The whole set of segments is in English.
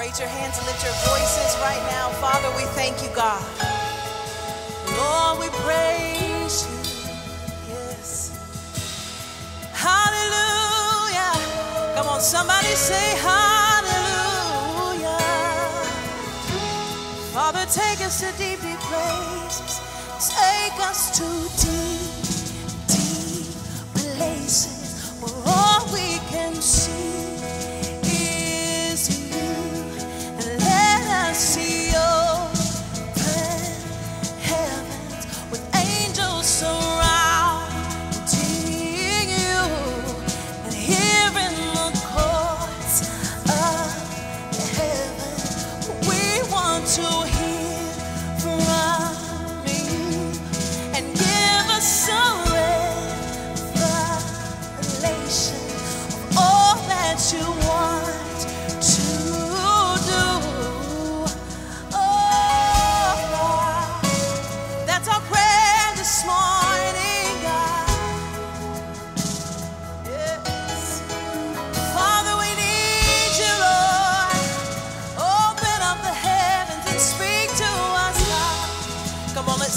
Raise your hands and lift your voices right now. Father, we thank you, God. Lord, we praise you. Yes. Hallelujah. Come on, somebody say hallelujah. Father, take us to deep, deep place.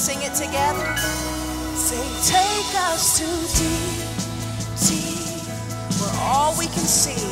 sing it together? Say, take us to deep, deep, where all we can see.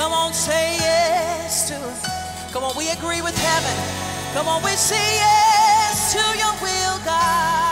Come on, say yes to it. Come on, we agree with heaven. Come on, we say yes to your will, God.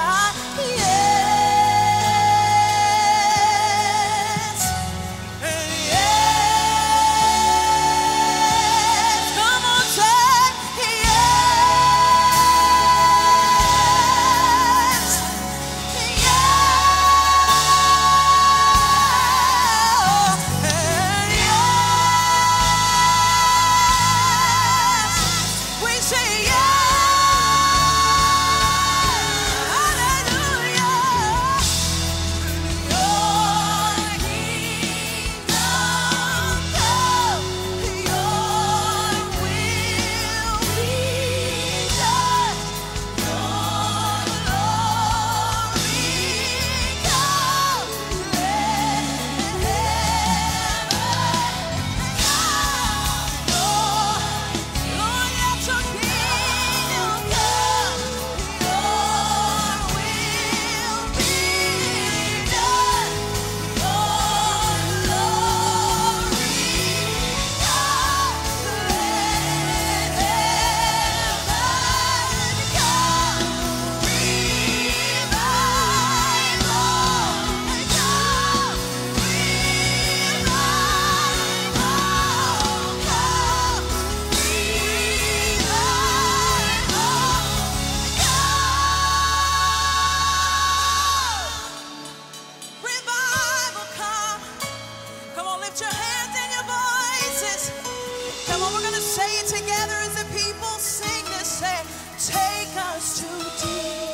take us to deep,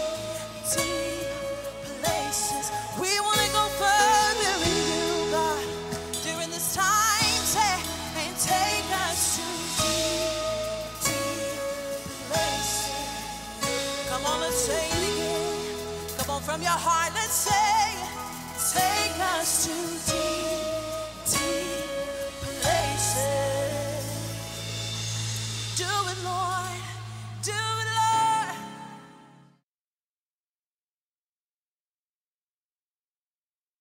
deep places. We want to go further you, God, during and take us to deep, deep places. Come on, say it. Come on, from your heart, let's say, take us to deep, deep places. Do it, Lord do it.